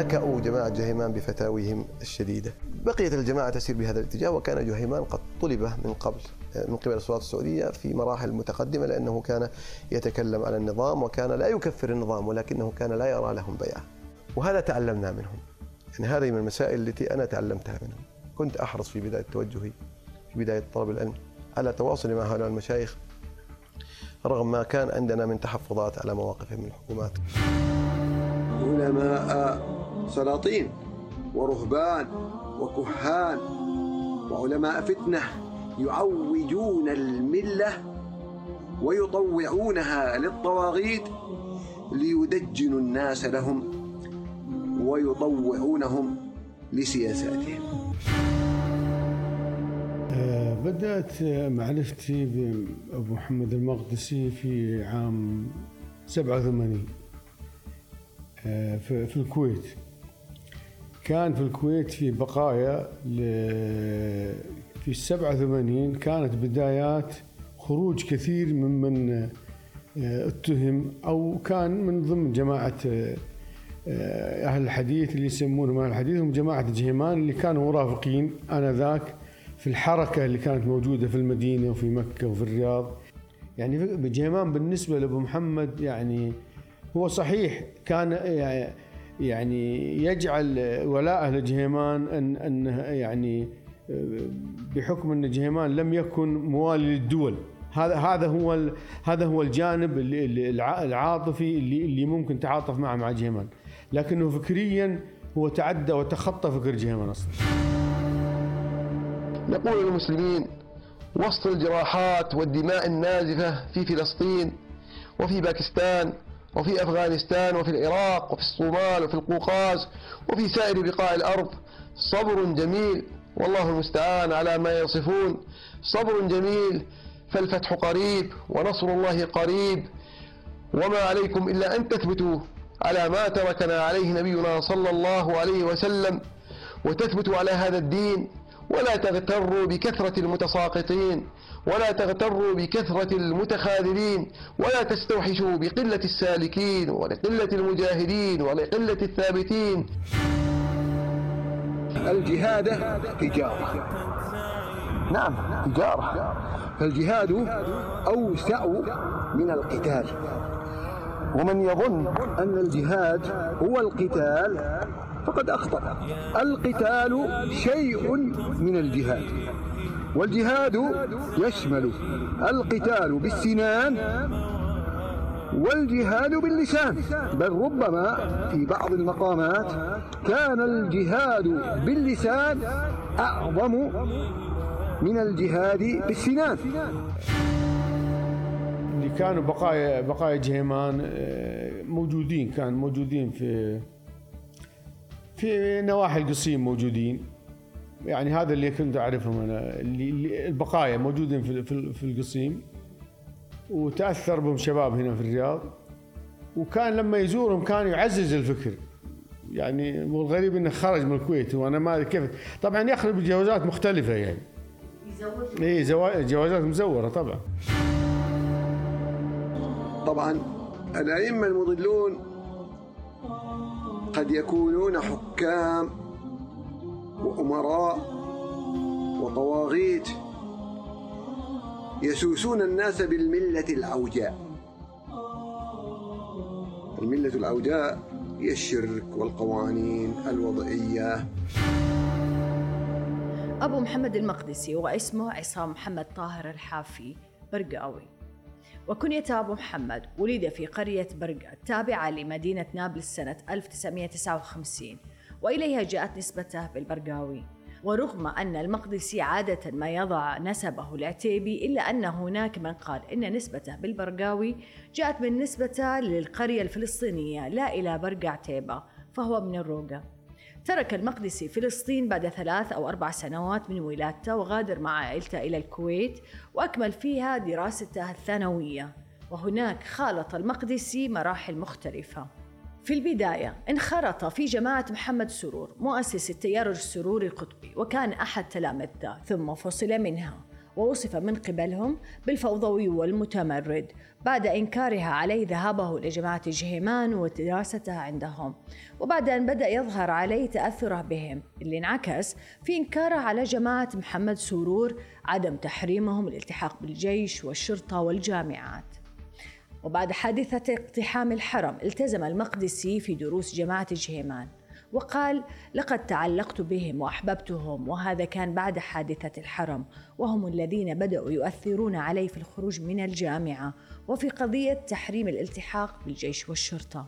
نكأوا جماعة جهيمان بفتاويهم الشديدة. بقيت الجماعة تسير بهذا الاتجاه وكان جهيمان قد طلب من قبل من قبل السلطات السعودية في مراحل متقدمة لأنه كان يتكلم على النظام وكان لا يكفر النظام ولكنه كان لا يرى لهم بيعة. وهذا تعلمنا منهم. يعني هذه من المسائل التي أنا تعلمتها منهم. كنت أحرص في بداية توجهي في بداية طلب العلم على تواصلي مع هؤلاء المشايخ رغم ما كان عندنا من تحفظات على مواقفهم من الحكومات. علماء سلاطين ورهبان وكهان وعلماء فتنة يعوجون الملة ويطوعونها للطواغيت ليدجنوا الناس لهم ويطوعونهم لسياساتهم. آه، بدأت معرفتي بأبو محمد المقدسي في عام 87 آه، في الكويت. كان في الكويت في بقايا في 87 كانت بدايات خروج كثير ممن آه، اتهم أو كان من ضمن جماعة أهل الحديث اللي يسمونهم أهل الحديث هم جماعة جهيمان اللي كانوا مرافقين آنذاك في الحركة اللي كانت موجودة في المدينة وفي مكة وفي الرياض. يعني جيمان بالنسبة لأبو محمد يعني هو صحيح كان يعني يجعل ولاءه لجهيمان أن أن يعني بحكم أن جهيمان لم يكن موالي للدول. هذا هذا هو هذا هو الجانب العاطفي اللي اللي ممكن تعاطف معه مع جهيمان. لكنه فكريا هو تعدى وتخطى فكر جهيمان أصلا. نقول للمسلمين وسط الجراحات والدماء النازفة في فلسطين وفي باكستان وفي أفغانستان وفي العراق وفي الصومال وفي القوقاز وفي سائر بقاع الأرض. صبر جميل والله المستعان على ما يصفون. صبر جميل فالفتح قريب ونصر الله قريب. وما عليكم إلا أن تثبتوا على ما تركنا عليه نبينا صلى الله عليه وسلم وتثبتوا على هذا الدين ولا تغتروا بكثرة المتساقطين. ولا تغتروا بكثرة المتخاذلين ولا تستوحشوا بقلة السالكين ولقلة المجاهدين ولقلة الثابتين. الجهاد تجارة نعم تجارة فالجهاد أوسع من القتال. ومن يظن أن الجهاد هو القتال فقد أخطأ. القتال شيء من الجهاد. والجهاد يشمل القتال بالسنان والجهاد باللسان. بل ربما في بعض المقامات كان الجهاد باللسان أعظم من الجهاد بالسنان. اللي كانوا بقايا بقايا جهيمان آه، موجودين كان موجودين في في نواحي القصيم موجودين. يعني هذا اللي كنت أعرفهم أنا اللي البقايا موجودين في في القصيم وتأثر بهم شباب هنا في الرياض. وكان لما يزورهم كان يعزز الفكر. يعني والغريب إنه خرج من الكويت وأنا ما أدري كيف. طبعا يخرج بجوازات مختلفة يعني. يزور اي جوازات مزورة طبعا. طبعا الأئمة المضلون قد يكونون حكام وأمراء وطواغيت يسوسون الناس بالملة العوجاء الملة العوجاء هي الشرك والقوانين الوضعية. أبو محمد المقدسي واسمه عصام محمد طاهر الحافي برقاوي. وكنية أبو محمد ولد في قرية برقة التابعة لمدينة نابلس سنة 1959 وإليها جاءت نسبته بالبرقاوي ورغم أن المقدسي عادة ما يضع نسبه العتيبي إلا أن هناك من قال إن نسبته بالبرقاوي جاءت من نسبته للقرية الفلسطينية لا إلى برقع عتيبة فهو من الروقة. ترك المقدسي فلسطين بعد ثلاث أو أربع سنوات من ولادته وغادر مع عائلته إلى الكويت وأكمل فيها دراسته الثانوية. وهناك خالط المقدسي مراحل مختلفة. في البداية انخرط في جماعة محمد سرور مؤسس التيار السروري القطبي وكان أحد تلامذته ثم فصل منها ووصف من قبلهم بالفوضوي والمتمرد بعد إنكارها عليه ذهابه لجماعة جهيمان ودراستها عندهم وبعد أن بدأ يظهر عليه تأثره بهم اللي انعكس في إنكاره على جماعة محمد سرور عدم تحريمهم الالتحاق بالجيش والشرطة والجامعات. وبعد حادثة اقتحام الحرم التزم المقدسي في دروس جماعة جهيمان وقال لقد تعلقت بهم وأحببتهم وهذا كان بعد حادثة الحرم وهم الذين بدأوا يؤثرون علي في الخروج من الجامعة وفي قضية تحريم الالتحاق بالجيش والشرطة.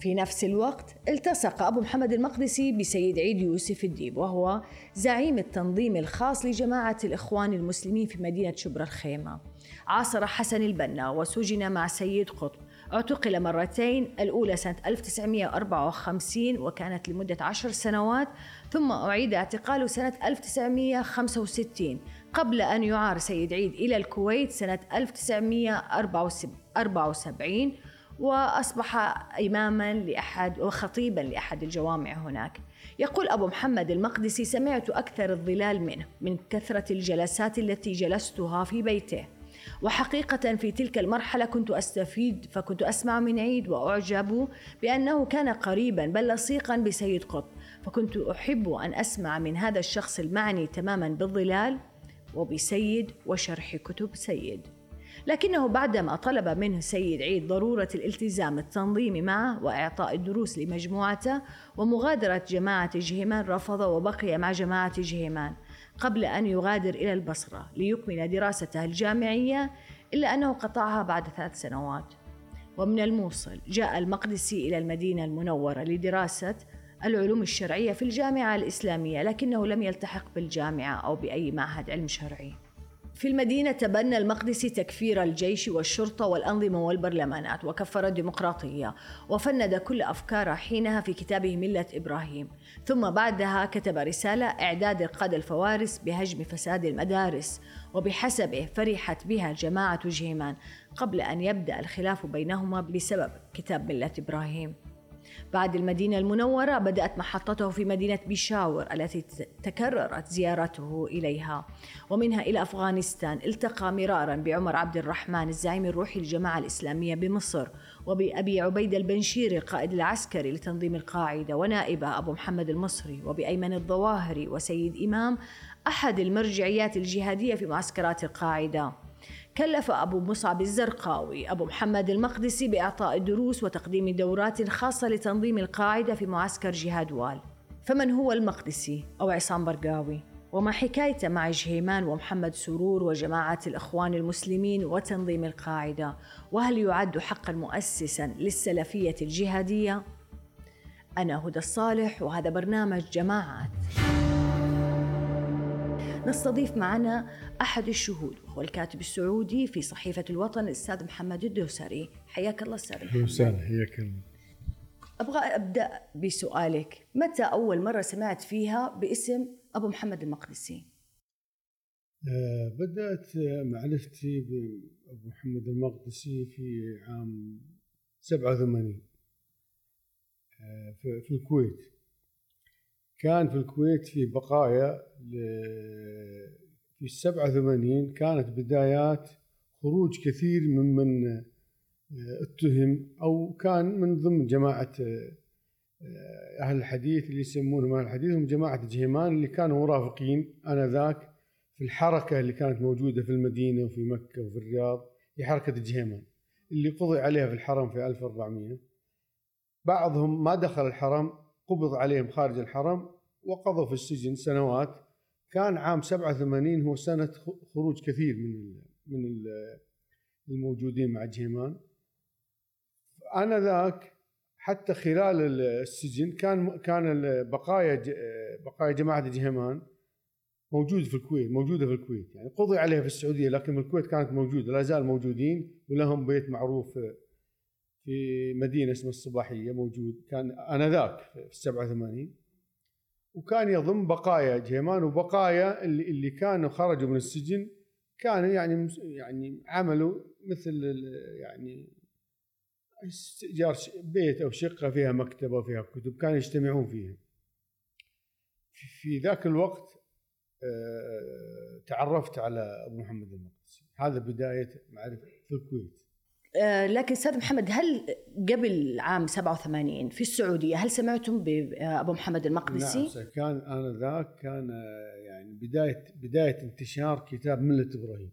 في نفس الوقت التصق أبو محمد المقدسي بسيد عيد يوسف الديب وهو زعيم التنظيم الخاص لجماعة الإخوان المسلمين في مدينة شبرا الخيمة. عاصر حسن البنا وسجن مع سيد قطب. اعتقل مرتين الأولى سنة 1954 وكانت لمدة عشر سنوات ثم أعيد اعتقاله سنة 1965 قبل أن يعار سيد عيد إلى الكويت سنة 1974 وأصبح إماما لأحد وخطيبا لأحد الجوامع هناك. يقول أبو محمد المقدسي سمعت أكثر الظلال منه من كثرة الجلسات التي جلستها في بيته. وحقيقة في تلك المرحلة كنت أستفيد فكنت أسمع من عيد وأعجب بأنه كان قريبا بل لصيقا بسيد قطب. فكنت أحب أن أسمع من هذا الشخص المعني تماما بالظلال وبسيد وشرح كتب سيد. لكنه بعدما طلب منه سيد عيد ضرورة الالتزام التنظيمي معه وإعطاء الدروس لمجموعته ومغادرة جماعة جهيمان رفض وبقي مع جماعة جهيمان. قبل أن يغادر إلى البصرة ليكمل دراسته الجامعية إلا أنه قطعها بعد ثلاث سنوات. ومن الموصل جاء المقدسي إلى المدينة المنورة لدراسة العلوم الشرعية في الجامعة الإسلامية لكنه لم يلتحق بالجامعة أو بأي معهد علم شرعي. في المدينة تبنى المقدسي تكفير الجيش والشرطة والأنظمة والبرلمانات وكفر الديمقراطية وفند كل أفكاره حينها في كتابه ملة إبراهيم. ثم بعدها كتب رسالة إعداد القادة الفوارس بهجم فساد المدارس وبحسبه فرحت بها جماعة جهيمان قبل أن يبدأ الخلاف بينهما بسبب كتاب ملة إبراهيم. بعد المدينة المنورة بدأت محطته في مدينة بيشاور التي تكررت زيارته إليها. ومنها إلى أفغانستان التقى مرارا بعمر عبد الرحمن الزعيم الروحي للجماعة الإسلامية بمصر وبأبي عبيد البنشيري القائد العسكري لتنظيم القاعدة ونائبه أبو محمد المصري وبأيمن الظواهري وسيد إمام أحد المرجعيات الجهادية في معسكرات القاعدة. كلف أبو مصعب الزرقاوي أبو محمد المقدسي بإعطاء دروس وتقديم دورات خاصة لتنظيم القاعدة في معسكر جهاد وال. فمن هو المقدسي؟ أو عصام برقاوي؟ وما حكايته مع جهيمان ومحمد سرور وجماعة الإخوان المسلمين وتنظيم القاعدة. وهل يعد حقا مؤسسا للسلفية الجهادية؟ أنا هدى الصالح وهذا برنامج جماعات. نستضيف معنا أحد الشهود. وهو الكاتب السعودي في صحيفة الوطن الأستاذ محمد الدوسري. حياك الله أستاذ محمد. وسهلا حياك الله. أبغى أبدأ بسؤالك. متى أول مرة سمعت فيها باسم أبو محمد المقدسي؟ آه بدأت معرفتي بأبو محمد المقدسي في عام 87 آه في الكويت. كان في الكويت في بقايا في السبعة وثمانين كانت بدايات خروج كثير ممن آه، اتهم أو كان من ضمن جماعة آه، أهل الحديث اللي يسمونهم أهل الحديث هم جماعة جهيمان اللي كانوا مرافقين آنذاك في الحركة اللي كانت موجودة في المدينة وفي مكة وفي الرياض هي حركة جهيمان اللي قضي عليها في الحرم في 1400 بعضهم ما دخل الحرم قبض عليهم خارج الحرم وقضوا في السجن سنوات كان عام 87 هو سنة خروج كثير من من الموجودين مع جيمان. أنا ذاك حتى خلال السجن كان كان بقايا بقايا جماعة جهيمان موجود في الكويت موجودة في الكويت. يعني قضي عليها في السعودية لكن الكويت كانت موجودة لا زال موجودين ولهم بيت معروف في مدينة اسمها الصباحية موجود. كان آنذاك في السبعة وثمانين. وكان يضم بقايا جيمان وبقايا اللي, اللي كانوا خرجوا من السجن كانوا يعني يعني عملوا مثل يعني استئجار بيت أو شقة فيها مكتبه وفيها كتب كانوا يجتمعون فيها. في ذاك الوقت آه، تعرفت على أبو محمد المقدسي. هذا بداية معرفة في الكويت. لكن أستاذ محمد هل قبل عام 87 في السعودية هل سمعتم بابو محمد المقدسي؟ نعم كان انذاك كان آه، يعني بداية بداية انتشار كتاب ملة إبراهيم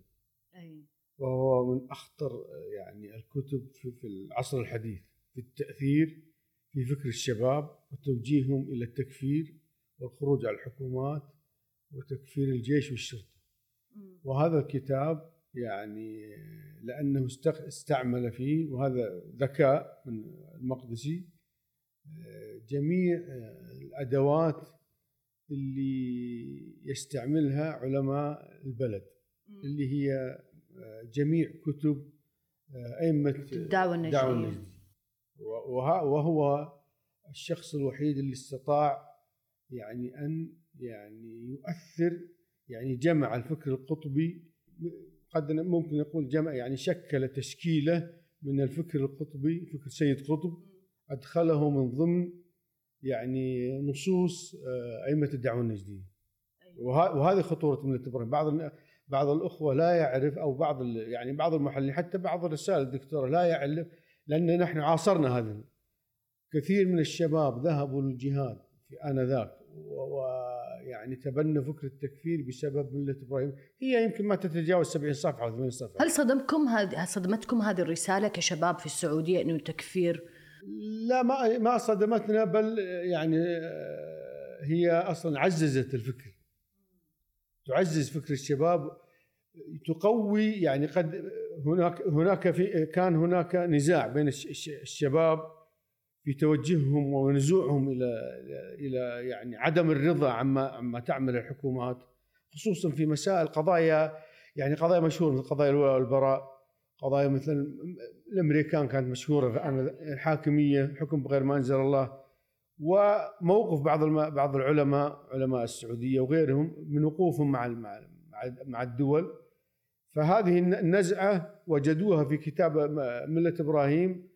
أي. وهو من أخطر آه، يعني الكتب في, في العصر الحديث في التأثير في فكر الشباب وتوجيههم إلى التكفير والخروج على الحكومات وتكفير الجيش والشرطة وهذا الكتاب يعني لأنه استخ- استعمل فيه وهذا ذكاء من المقدسي. جميع الأدوات اللي يستعملها علماء البلد اللي هي جميع كتب أئمة الدعوة النجدية. وهو الشخص الوحيد اللي استطاع يعني أن يعني يؤثر يعني جمع الفكر القطبي قد ممكن نقول جمع يعني شكل تشكيلة من الفكر القطبي فكر سيد قطب أدخله من ضمن يعني نصوص آه، أئمة الدعوة النجدية. وه- وهذه خطورة مله إبراهيم بعض بعض الأخوة لا يعرف أو بعض يعني بعض المحللين حتى بعض الرسائل الدكتورة لا يعرف لأن نحن عاصرنا هذا. كثير من الشباب ذهبوا للجهاد في آنذاك ويعني تبنى فكر التكفير بسبب ملة إبراهيم. هي يمكن ما تتجاوز 70 صفحة أو 80 صفحة. هل صدمكم هذه صدمتكم هذه الرسالة كشباب في السعودية إنه تكفير؟ لا ما ما صدمتنا بل يعني آه، هي أصلا عززت الفكر. تعزز فكر الشباب تقوي يعني قد هناك هناك في كان هناك نزاع بين الش- الش- الشباب في توجههم ونزوعهم إلى إلى يعني عدم الرضا عما عما تعمل الحكومات خصوصا في مسائل قضايا يعني قضايا مشهورة مثل قضايا الولاء والبراء قضايا مثل الأمريكان كانت مشهورة عن الحاكمية حكم بغير ما أنزل الله وموقف بعض بعض العلماء علماء السعودية وغيرهم من وقوفهم مع مع الدول. فهذه النزعة وجدوها في كتاب ملة إبراهيم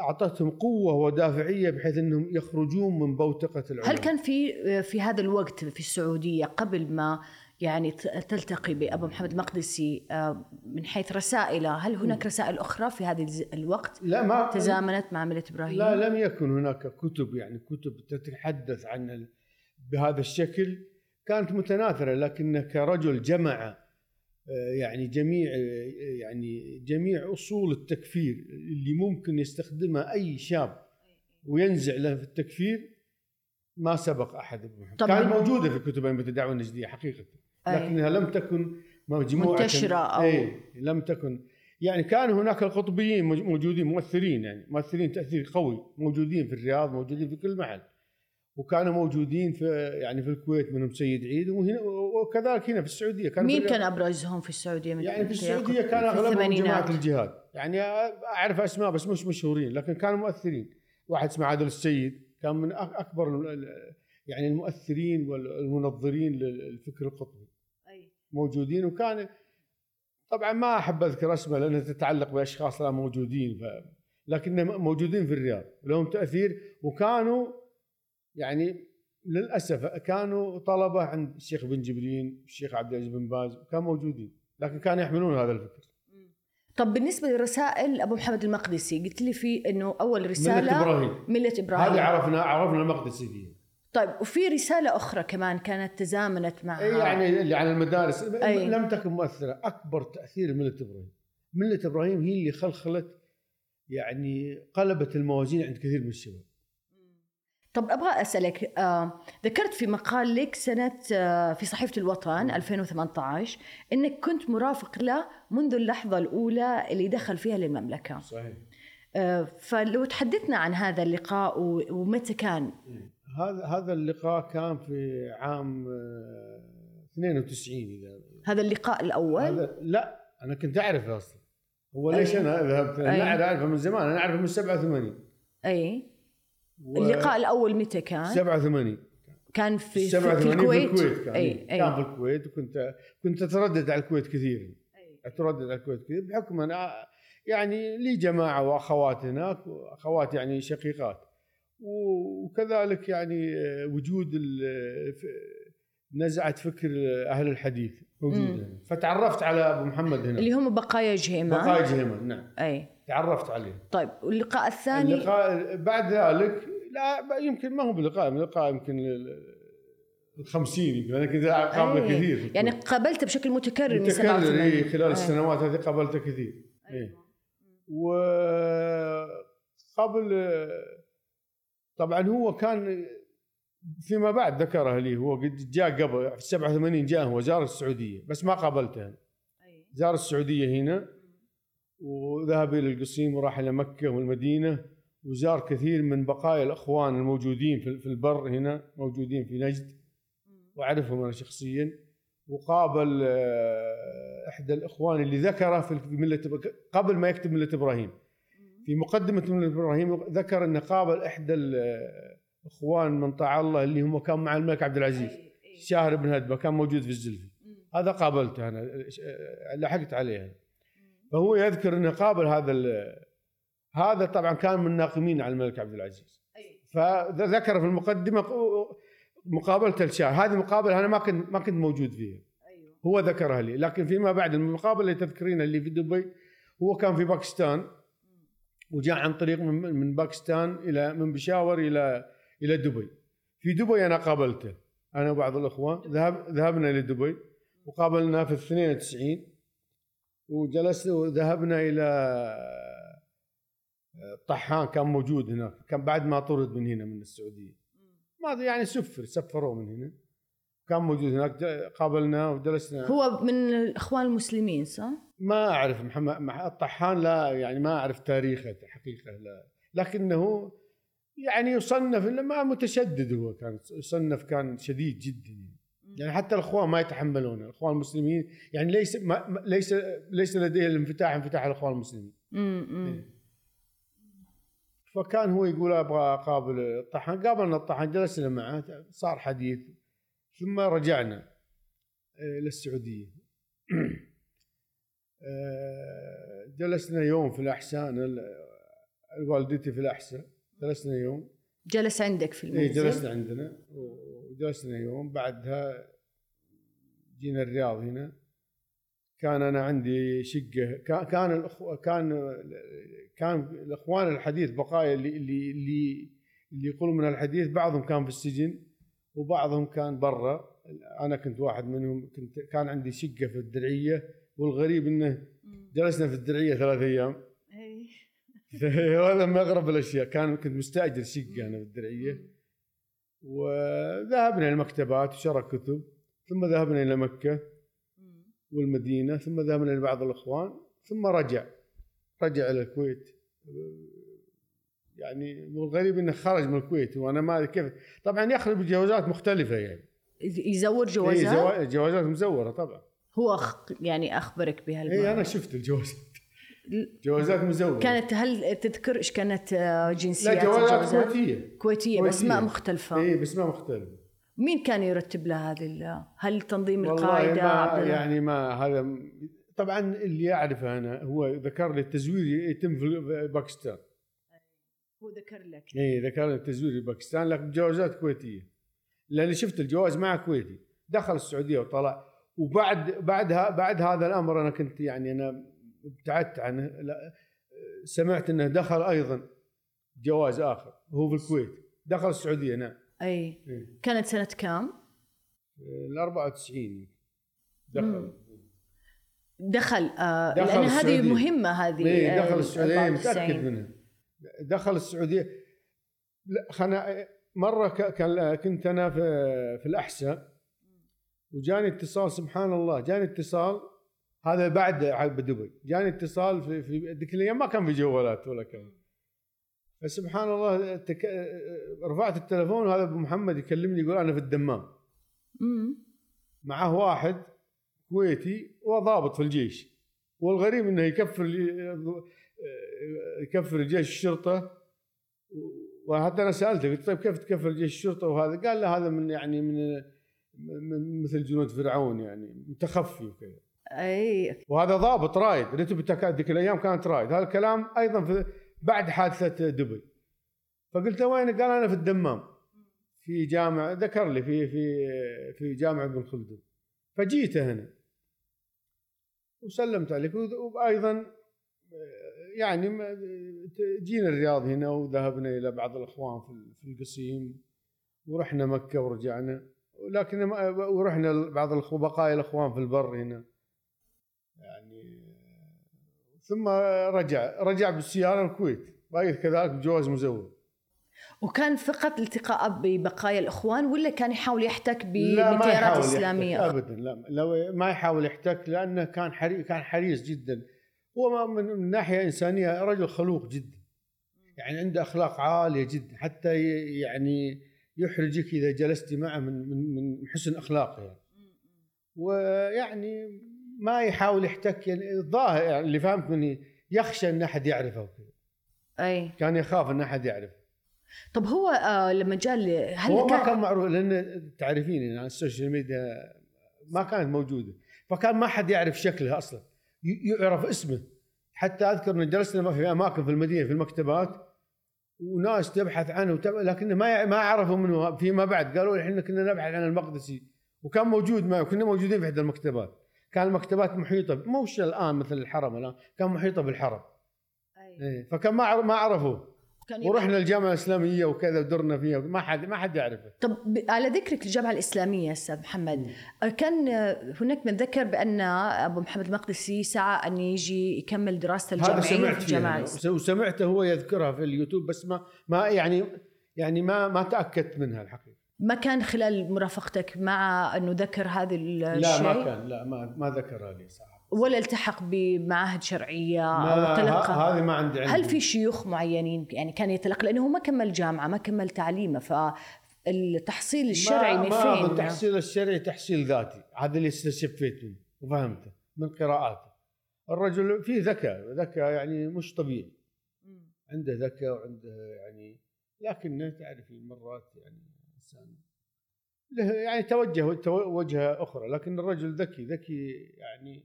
أعطتهم قوة ودافعية بحيث إنهم يخرجون من بوتقة العلماء هل كان في في هذا الوقت في السعودية قبل ما يعني تلتقي بأبو محمد المقدسي آه، من حيث رسائله هل هناك رسائل أخرى في هذا الوقت؟ لا ما تزامنت مع ملة إبراهيم؟ لا لم يكن هناك كتب يعني كتب تتحدث عن بهذا الشكل. كانت متناثرة لكن كرجل جمع يعني جميع آه، يعني جميع أصول التكفير اللي ممكن يستخدمها أي شاب وينزع له في التكفير ما سبق أحد بال- موجودة في كتب أئمة الدعوة النجدية حقيقة. لكنها لم تكن مجموعة. منتشرة أو- أي لم تكن. يعني كان هناك القطبيين موج- موجودين مؤثرين يعني مؤثرين تأثير قوي موجودين في الرياض موجودين في كل محل. وكانوا موجودين في يعني في الكويت منهم سيد عيد وهنا وكذلك هنا في السعودية. كان مين كان أبرزهم في السعودية؟ من يعني في السعودية كان أغلبهم؟ جماعة الجهاد. يعني أعرف أسماء بس مش مشهورين لكن كانوا مؤثرين. واحد اسمه عادل السيد كان من أكبر يعني المؤثرين والمنظرين للفكر القطبي. أي. موجودين وكان طبعا ما أحب أذكر أسماء لأنها تتعلق بأشخاص لا موجودين ف... لكنهم موجودين في الرياض لهم تأثير وكانوا يعني للأسف كانوا طلبة عند الشيخ بن جبرين الشيخ عبد العزيز بن باز كانوا موجودين لكن كانوا يحملون هذا الفكر. طب بالنسبة لرسائل أبو محمد المقدسي قلت لي في إنه أول رسالة ملة إبراهيم. ملة إبراهيم. هذه عرفنا عرفنا المقدسي فيه طيب وفي رسالة أخرى كمان كانت تزامنت مع إيه يعني اللي عن المدارس. أي. لم تكن مؤثرة. أكبر تأثير ملة إبراهيم. ملة إبراهيم هي اللي خلخلت يعني قلبت الموازين عند كثير من الشباب. طب أبغى أسألك آه ذكرت في مقال لك سنة آه في صحيفة الوطن 2018 إنك كنت مرافق له منذ اللحظة الأولى اللي دخل فيها للمملكة. صحيح. آه فلو تحدثنا عن هذا اللقاء ومتى كان؟ هذا هذا اللقاء كان في عام آه، 92 إذا هذا اللقاء الأول؟ هذا لا أنا كنت أعرفه أصلا. هو ليش أنا ذهبت؟ أي. أنا أعرفه من زمان أنا أعرفه من 87 أي. و- اللقاء الأول متى كان؟ 87 كان في في, 87 في الكويت, في الكويت كان, أي كان اي في الكويت وكنت كنت أتردد على الكويت كثير. أتردد على الكويت كثير بحكم أنا يعني لي جماعة واخوات هناك واخوات يعني شقيقات. وكذلك يعني وجود ال- ف- نزعه فكر أهل الحديث موجودة. فتعرفت على أبو محمد هنا. اللي هم بقايا جهيمان. بقايا جهيمن نعم. أي. تعرفت عليه. طيب واللقاء الثاني؟ اللقاء بعد ذلك لا يمكن ما هو بلقاء اللقاء يمكن ال 50 يمكن أنا كنت قابله أي. كثير يعني قابلته بشكل متكرر من متكرر 87 إيه خلال أي. السنوات هذه قابلته كثير إيه. وقبل طبعا هو كان فيما بعد ذكرها لي هو قد جاء قبل في 87 جاء هو زار السعودية بس ما قابلته أنا. أي. زار السعودية هنا وذهب إلى القصيم وراح إلى مكة والمدينة وزار كثير من بقايا الأخوان الموجودين في البر هنا موجودين في نجد وأعرفهم أنا شخصيا وقابل آه، إحدى الإخوان اللي ذكره في ملة قبل ما يكتب ملة إبراهيم. في مقدمة ملة إبراهيم ذكر إنه قابل إحدى الاخوان من طاع الله اللي هم كان مع الملك عبد العزيز شاهر بن هدبة كان موجود في الزلفي هذا قابلته أنا آه، لحقت عليه. فهو يذكر إنه قابل هذا هذا طبعا كان من الناقمين على الملك عبد العزيز. فذكر في المقدمة مقابلة الشاه هذه مقابله أنا ما كنت ما كنت موجود فيها. أيوه. هو ذكرها لي. لكن فيما بعد المقابلة اللي تذكرينها اللي في دبي هو كان في باكستان. وجاء عن طريق من من باكستان إلى من بشاور إلى إلى دبي. في دبي أنا قابلته. أنا وبعض الإخوان. ذهب ذهبنا إلى دبي. وقابلنا في 92 وجلسنا وذهبنا إلى طحان كان موجود هناك كان بعد ما طرد من هنا من السعودية. ما يعني سفر سفروه من هنا. كان موجود هناك قابلناه وجلسنا. هو من الأخوان المسلمين صح؟ ما أعرف محمد مح- الطحان لا يعني ما أعرف تاريخه حقيقة لا. لكنه يعني يصنف ما متشدد هو كان يصنف كان شديد جدا. يعني. حتى الأخوان ما يتحملونه الأخوان المسلمين. يعني ليس ما ما- ليس ليس لديه الانفتاح انفتاح الأخوان المسلمين. امم فكان هو يقول أبغى أقابل الطحان قابلنا الطحان جلسنا معه صار حديث. ثم رجعنا آه، للسعوديه آه، جلسنا يوم في الاحساء والدتي في الاحساء جلسنا يوم. جلس عندك في اي المنزل. جلسنا عندنا وجلسنا يوم. بعدها جينا الرياض هنا. كان أنا عندي شقة. كان كان الأخو كان كان الإخوان الحديث بقايا اللي اللي اللي اللي يقولون من الحديث بعضهم كان في السجن وبعضهم كان برا. أنا كنت واحد منهم. كنت كان عندي شقة في الدرعية والغريب إنه جلسنا في الدرعية ثلاث أيام. إي. هذا من أغرب الأشياء. كان كنت مستأجر شقة أنا في الدرعية. وذهبنا إلى المكتبات وشرى كتب. ثم ذهبنا إلى مكة. والمدينة ثم ذهبنا لبعض الإخوان ثم رجع. رجع إلى الكويت. يعني والغريب إنه خرج من الكويت وأنا ما أدري كيف. طبعا يخرج بجوازات مختلفة يعني. يزور إيه جوازات؟ جوا- جوازات مزورة طبعا. هو أخ... يعني أخبرك بهالموضوع اي أنا شفت الجوازات. جوازات مزورة. كانت هل تذكر إيش كانت آه، جنسيات لا جوازات؟ كويتية. كويتية كويتية. باسماء مختلفة. اي بس ما مختلف مين كان يرتب لها هذه هل تنظيم والله القاعدة ما؟ يعني ما هذا طبعا اللي يعرفه أنا هو ذكر لي التزوير يتم في باكستان. هو ذكر لك. اي ذكر لي التزوير في باكستان لكن جوازات كويتية. لأني شفت الجواز معه كويتي. دخل السعودية وطلع. وبعد بعدها بعد هذا الأمر أنا كنت يعني أنا ابتعدت عنه. سمعت إنه دخل أيضا جواز آخر. هو في الكويت. دخل السعودية نعم. أي إيه. كانت سنة كام؟ ال 94 دخل. دخل آه دخل لأن هذه. مهمة هذه إيه آه، دخل السعودية 94. متاكد منها دخل السعودية لا خنا مرة كان كنت أنا في في الأحساء وجاني اتصال سبحان الله جاني اتصال هذا بعد عقب دبي جاني اتصال في في ذيك الأيام ما كان في جوالات ولا كان فسبحان الله تك... رفعت التليفون وهذا أبو محمد يكلمني يقول أنا في الدمام. معه واحد كويتي وضابط في الجيش. والغريب إنه يكفر يكفر الجيش الشرطة. وحتى أنا سألته قلت طيب كيف تكفر جيش الشرطة وهذا؟ قال لا هذا من يعني من من مثل جنود فرعون يعني متخفي وكذا. أي. وهذا ضابط رايد رتب ذيك الأيام كانت رايد. هذا الكلام أيضا في بعد حادثة دبي. فقلت له وين قال أنا في الدمام. في جامع ذكر لي في في في جامع ابن خلدون فجيت هنا. وسلمت عليك. وأيضا يعني جينا الرياض هنا وذهبنا إلى بعض الأخوان في القصيم. ورحنا مكة ورجعنا. لكن ما- ورحنا بعض بقايا الأخوان في البر هنا. ثم رجع رجع بالسيارة الكويت. باقي كذلك بجواز مزور وكان فقط التقاء ببقايا الإخوان ولا كان يحاول يحتك الاسلاميه يحتك ابدا. لا لو ما يحاول يحتك لأنه كان حري كان حريص جدا. هو من ناحية إنسانية رجل خلوق جدا. يعني عنده أخلاق عالية جدا. حتى يعني يحرجك إذا جلست معه من من من حسن أخلاقه. يعني ويعني ما يحاول يحتك يعني الظاهر يعني اللي فهمت مني يخشى إن أحد يعرفه وكذا. أي. كان يخاف إن أحد يعرفه. طب هو آه لما جاء هل هو ما كان كان معروف لأن تعرفين يعني ال social media ما كانت موجودة. فكان ما حد يعرف شكلها أصلا. يعرف اسمه. حتى أذكر ان جلسنا في أماكن في المدينة في المكتبات وناس تبحث عنه وتب... لكن ما ما عرفوا منه فيما بعد. قالوا إحنا كنا نبحث عن المقدسي. وكان موجود معه كنا موجودين في إحدى المكتبات. كان المكتبات محيطة مش الآن مثل الحرم الآن كان محيطة بالحرم أي. إيه. فكان ما ما يبحث- ورحنا الجامعة الإسلامية وكذا ودرنا فيها ما حد ما حد يعرفه طب على ذكرك الجامعة الإسلامية أستاذ محمد كان هناك من ذكر بأن أبو محمد المقدسي سعى أن يجي يكمل دراسته سمعت في. الإسلامية وسمعته هو يذكرها في اليوتيوب بس ما ما يعني يعني ما ما تأكدت منها الحقيقة ما كان خلال مرافقتك مع أنه ذكر هذا الشيء لا ما كان لا ما ما ذكرها لي صراحة. ولا التحق بمعاهد شرعية ما أو تلقى هذه ما عندي عندي. هل في شيوخ معينين يعني كان يتلقى؟ لأنه هو ما كمل جامعة ما كمل تعليمه فالتحصيل الشرعي ما من ما فين؟ التحصيل الشرعي تحصيل ذاتي. هذا اللي استشفيت منه وفهمته من قراءاته. الرجل فيه ذكاء ذكاء يعني مش طبيعي. عنده ذكاء وعنده يعني لكنه تعرفين مرات يعني انسان له يعني توجه تو- وجهه أخرى لكن الرجل ذكي ذكي يعني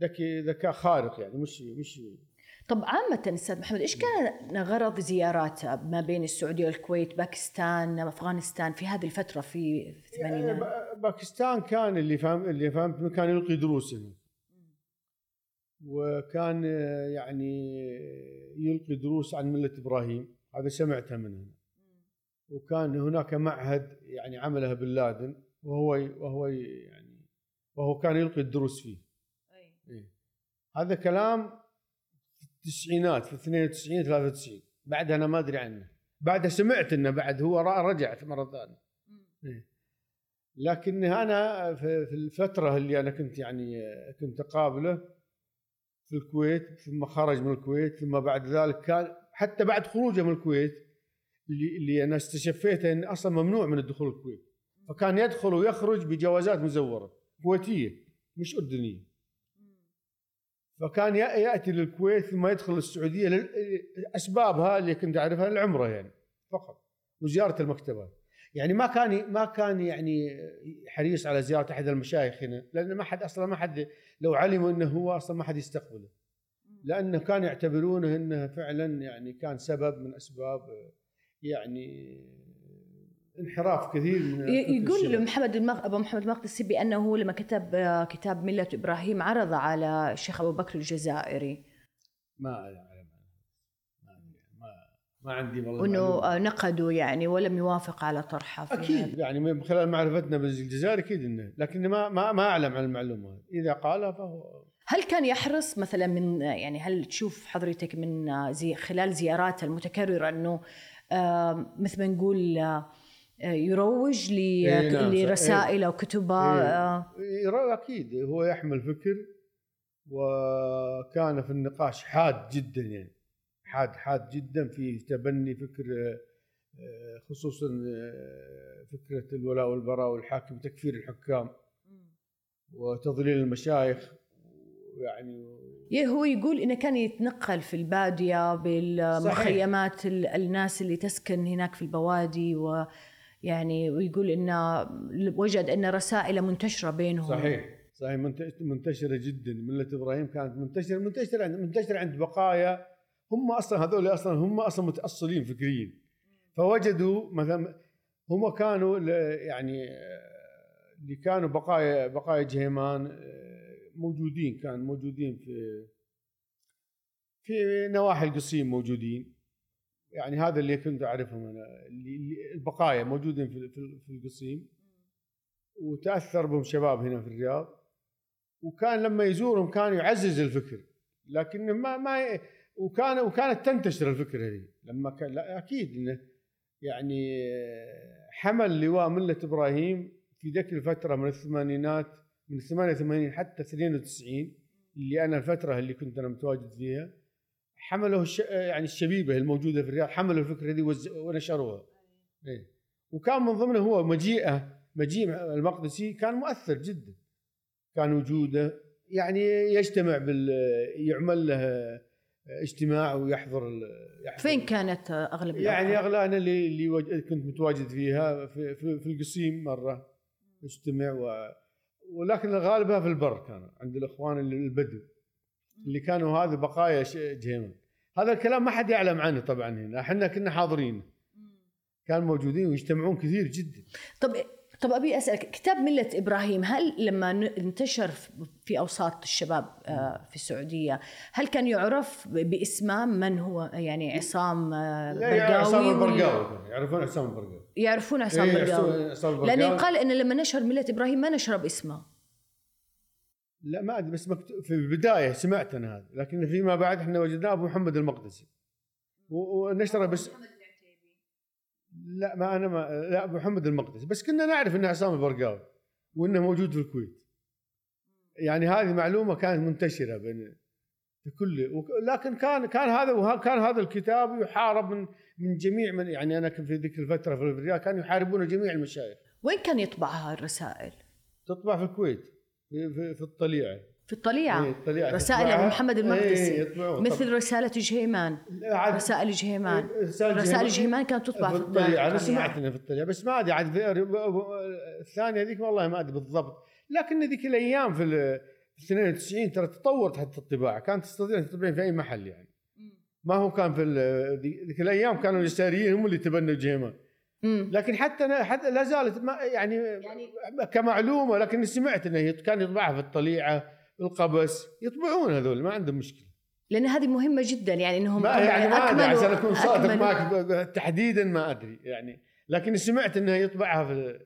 ذكي ذكاء خارق يعني مش مش طب عامة أستاذ محمد إيش كان غرض زياراته ما بين السعودية والكويت باكستان أفغانستان في هذه الفترة في الثمانينات با- باكستان كان اللي فهم اللي فهمت منه كان يلقي دروس هنا. وكان يعني يلقي دروس عن ملة إبراهيم هذا سمعتها منه وكان هناك معهد يعني عمله بن لادن وهو وهو يعني وهو كان يلقي الدروس فيه. إيه. هذا كلام في التسعينات في 92 93 بعدها أنا ما أدري عنه. بعدها سمعت إنه بعد هو رجع مرة ثانية. إيه. لكن أنا في في الفترة اللي أنا كنت يعني كنت أقابله في الكويت ثم خرج من الكويت ثم بعد ذلك كان حتى بعد خروجه من الكويت اللي أنا استشفيته انه أصلا ممنوع من الدخول الكويت. فكان يدخل ويخرج بجوازات مزورة كويتية مش أردنية. فكان يأتي للكويت ثم يدخل السعودية اسبابها اللي كنت أعرفها العمره يعني فقط وزيارة المكتبات يعني ما كان ما كان يعني حريص على زيارة أحد المشايخ هنا لأن ما حد أصلا ما حد لو علموا إنه هو أصلا ما حد يستقبله. لأنه كان يعتبرونه إنه فعلا يعني كان سبب من أسباب يعني انحراف كثير من يقول. محمد المغ... أبو محمد المقدسي بانه لما كتب آه، كتاب ملة إبراهيم عرض على الشيخ أبو بكر الجزائري ما اعلم. ما. ما ما عندي والله معلومة. آه، نقده يعني ولم يوافق على طرحه في هذا. أكيد يعني من خلال معرفتنا بالجزائر أكيد إنه لكن ما ما ما أعلم عن المعلومة إذا قالها فهو هل كان يحرص مثلا من يعني هل تشوف حضرتك من آه، زي خلال زياراته المتكررة أنه آه، مثل ما نقول آه، آه، يروج إيه نعم، صح. لرسائله وكتبه إيه. آه، أكيد هو يحمل فكر وكان في النقاش حاد جدا يعني حاد حاد جدا في تبني فكر آه، خصوصا آه، فكرة الولاء والبراء والحاكم تكفير الحكام وتضليل المشايخ يعني يه هو يقول إنه كان يتنقل في البادية بالمخيمات ال- الناس اللي تسكن هناك في البوادي ويعني ويقول إنه وجد إن رسائل منتشرة بينهم. صحيح صحيح منت- منتشرة جدا. ملة إبراهيم كانت منتشرة منتشرة عند منتشرة عند بقايا. هم أصلا هذول أصلا هم أصلا متأصلين فكريا. فوجدوا مثلا هم كانوا يعني آه، اللي كانوا بقايا بقايا جهيمان آه، موجودين كان موجودين في في نواحي القصيم موجودين. يعني هذا اللي كنت أعرفهم أنا اللي البقايا موجودين في في- القصيم. وتأثر بهم شباب هنا في الرياض. وكان لما يزورهم كان يعزز الفكر. لكن ما ما وكان وكانت تنتشر الفكرة هذه. لما كان أكيد إنه يعني حمل لواء ملة إبراهيم في ذيك الفترة من الثمانينات من 88 حتى 92 اللي أنا الفترة اللي كنت أنا متواجد فيها حملوا الش... يعني الشبيبة الموجودة في الرياض حملوا الفكرة دي وز... ونشروها إيه. وكان من ضمنه هو مجيئة مجيء المقدسي كان مؤثر جدا كان وجوده يعني يجتمع بال يعمل له اجتماع ويحضر ال... يحضر فين كانت أغلب يعني؟ اغلى أنا اللي اللي وج- كنت متواجد فيها في, في, في القصيم مرة نجتمع و... ولكن غالبها في البر كان عند الإخوان البدو. اللي كانوا هذه بقايا جهيمة. هذا الكلام ما حد يعلم عنه طبعا هنا. إحنا كنا حاضرين. كانوا موجودين ويجتمعون كثير جدا. طب طب أبي أسألك كتاب ملة إبراهيم هل لما انتشر في أوساط الشباب آه، في السعودية هل كان يعرف باسمه من هو؟ يعني عصام آه، لا عصام برقاوي؟ ولا- البرقاوي يعرفون عصام البرقاوي. يعرفون عصام إيه، عصام لأن البرقاوي. يقال ان لما نشر ملة إبراهيم ما نشر بإسمه. لا ما أدري بس مكتوب في البداية سمعت أنا هذا لكن فيما بعد إحنا وجدناه أبو محمد المقدسي. ونشره بس لا ما أنا ما لا محمد المقدسي بس كنا نعرف انه عصام البرقاوي وإنه موجود في الكويت. يعني هذه معلومة كانت منتشرة بين في كل لكن كان كان هذا كان هذا الكتاب يحارب من من جميع من يعني أنا كنت في ذيك الفترة في الرياض كانوا يحاربون جميع المشايخ. وين كان يطبع هالرسائل؟ تطبع في الكويت في, في, في الطليعة. في الطليعة. إيه، الطليعة رسائل تطبعها. محمد المقدسي. إيه، يطبعوها. مثل رسالة جهيمان. رسائل جهيمان. رسائل رسائل جهيمان. كانت تطبع في الطليعة. الطليعة. سمعت انها في الطليعة بس ما أدري عاد الثانية ذيك والله ما أدري بالضبط. لكن ذيك الأيام في ال- في 92 ترى تطورت حتى الطباعة. كانت تستطيع أن تطبعين في أي محل يعني. ما هو كان في ذيك الأيام كانوا اليساريين هم اللي تبنوا جيمان مم. لكن حتى حتى لا زالت يعني, يعني كمعلومة لكن سمعت إنه كان يطبعها في الطليعة. القبس يطبعون هذول ما عندهم مشكلة. لأن هذه مهمة جدا يعني إنهم ما يعني ما أدري عشان أكون صادق معك تحديدا ما أدري يعني. لكن سمعت انه يطبعها في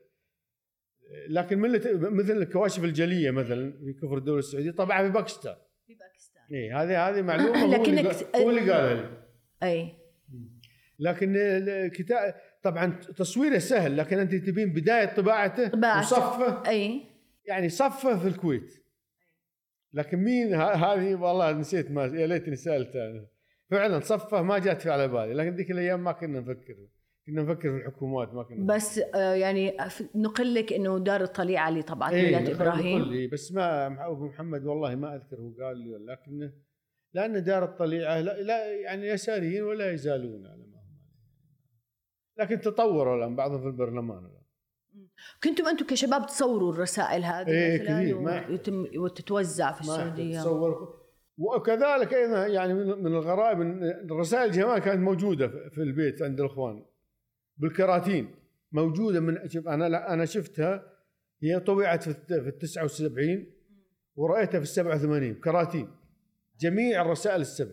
لكن مثل الكواشف الجلية مثلا في كفر الدولة السعودية طبعها في باكستان. في باكستان. اي هذه هذه معلومة هو اللي, لكنك- هو اللي قالها لي. أي. لكن الكتاب طبعا تصويره سهل لكن أنت تبين بداية طباعته طباعته. وصفه. أي. يعني صفه في الكويت. لكن مين هذه والله نسيت ما يا ليتني سألت أنا. فعلا صفة ما جات في على بالي لكن ذيك الأيام ما كنا نفكر كنا نفكر في الحكومات ما كنا بس آه، يعني ف- نقل لك إنه دار الطليعة اللي طبعت إيه، ميلاد إبراهيم نقل لي، بس ما أبو محمد والله ما أذكر هو قال لي لكن لأن دار الطليعة لا, لا يعني يساريين ولا يزالون على ما هم. لكن تطوروا الآن بعضهم في البرلمان الآن كنتم أنتم كشباب تصوروا الرسائل هذه إيه، كثير، ما- ويتم وتتوزع في السعودية. تتصور. وكذلك أيضا يعني من الغرائب إن الرسائل جمال كانت موجودة في البيت عند الإخوان. بالكراتين. موجودة من شوف أنا أنا شفتها هي طبعت في ال 79 ورأيتها في ال 87 كراتين. جميع الرسائل السبع.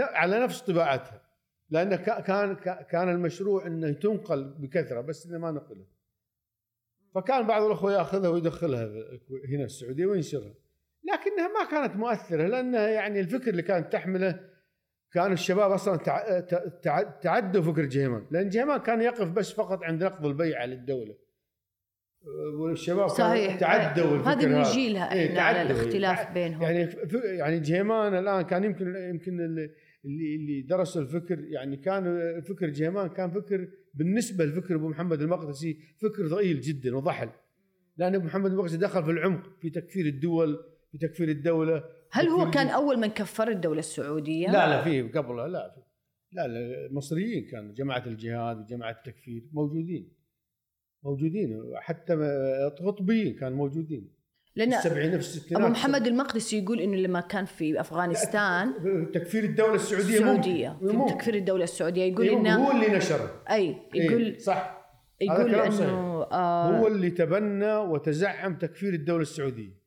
على نفس طباعتها. لأن كا- كان كا- كان المشروع إنه تنقل بكثرة بس إنه ما نقلت فكان بعض الأخوة يأخذها ويدخلها هنا السعودية وينشرها. لكنها ما كانت مؤثرة لانها يعني الفكر اللي كانت تحمله كان الشباب أصلا تع- تع- تعدوا فكر جهيمان. لأن جهيمان كان يقف بس فقط عند نقض البيعة للدولة. والشباب صحيح. تعدوا الفكر هذه من. جيلها إيه، إحنا تعدوا. الاختلاف بينهم. يعني يعني جهيمان الآن كان يمكن يمكن اللي اللي درسوا الفكر يعني كان فكر جهيمان كان فكر بالنسبة لفكر أبو محمد المقدسي فكر ضئيل جدا وضحل. لأن أبو محمد المقدسي دخل في العمق في تكفير الدول في تكفير الدولة. هل هو كان أول من كفر الدولة السعودية؟ لا لا في قبله لا في لا لا المصريين كانوا جماعة الجهاد وجماعة التكفير موجودين. موجودين حتى قطبيين كانوا موجودين. لأن السبعينات في الستينات أبو محمد المقدسي يقول إنه لما كان في أفغانستان تكفير الدولة السعودية السعودية ممكن. في ممكن. تكفير الدولة السعودية يقول إيه، إنه هو اللي نشره أي يقول إيه، صح يقول صحيح. إنه آه هو اللي تبنى وتزعم تكفير الدولة السعودية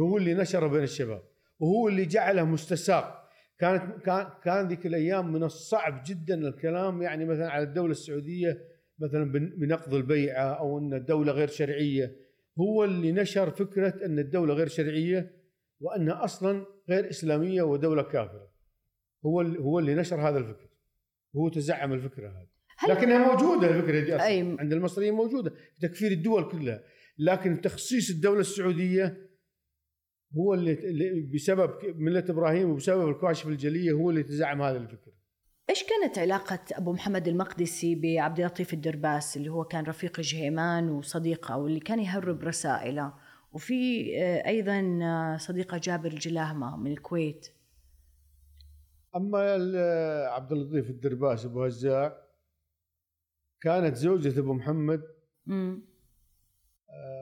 هو اللي نشره بين الشباب وهو اللي جعله مستساق كانت كان كان ذيك الأيام من الصعب جدا الكلام يعني مثلا على الدولة السعودية مثلا بن- بنقض البيعة أو إن الدولة غير شرعية هو اللي نشر فكرة أن الدولة غير شرعية وانها أصلا غير إسلامية ودولة كافرة. هو هو اللي نشر هذا الفكر. هو تزعم الفكرة هذه. لكنها موجودة الفكرة دي أصلا. أي. عند المصريين موجودة في تكفير الدول كلها. لكن تخصيص الدولة السعودية هو اللي بسبب ملة إبراهيم وبسبب الكواشف الجلية هو اللي تزعم هذا الفكر إيش كانت علاقة أبو محمد المقدسي بعبد اللطيف الدرباس اللي هو كان رفيق جهيمان وصديقه واللي كان يهرب رسائله؟ وفي آه، أيضا آه، صديقة جابر الجلاهمه من الكويت. أما ال- عبد اللطيف الدرباس أبو هزاع كانت زوجة أبو محمد. امم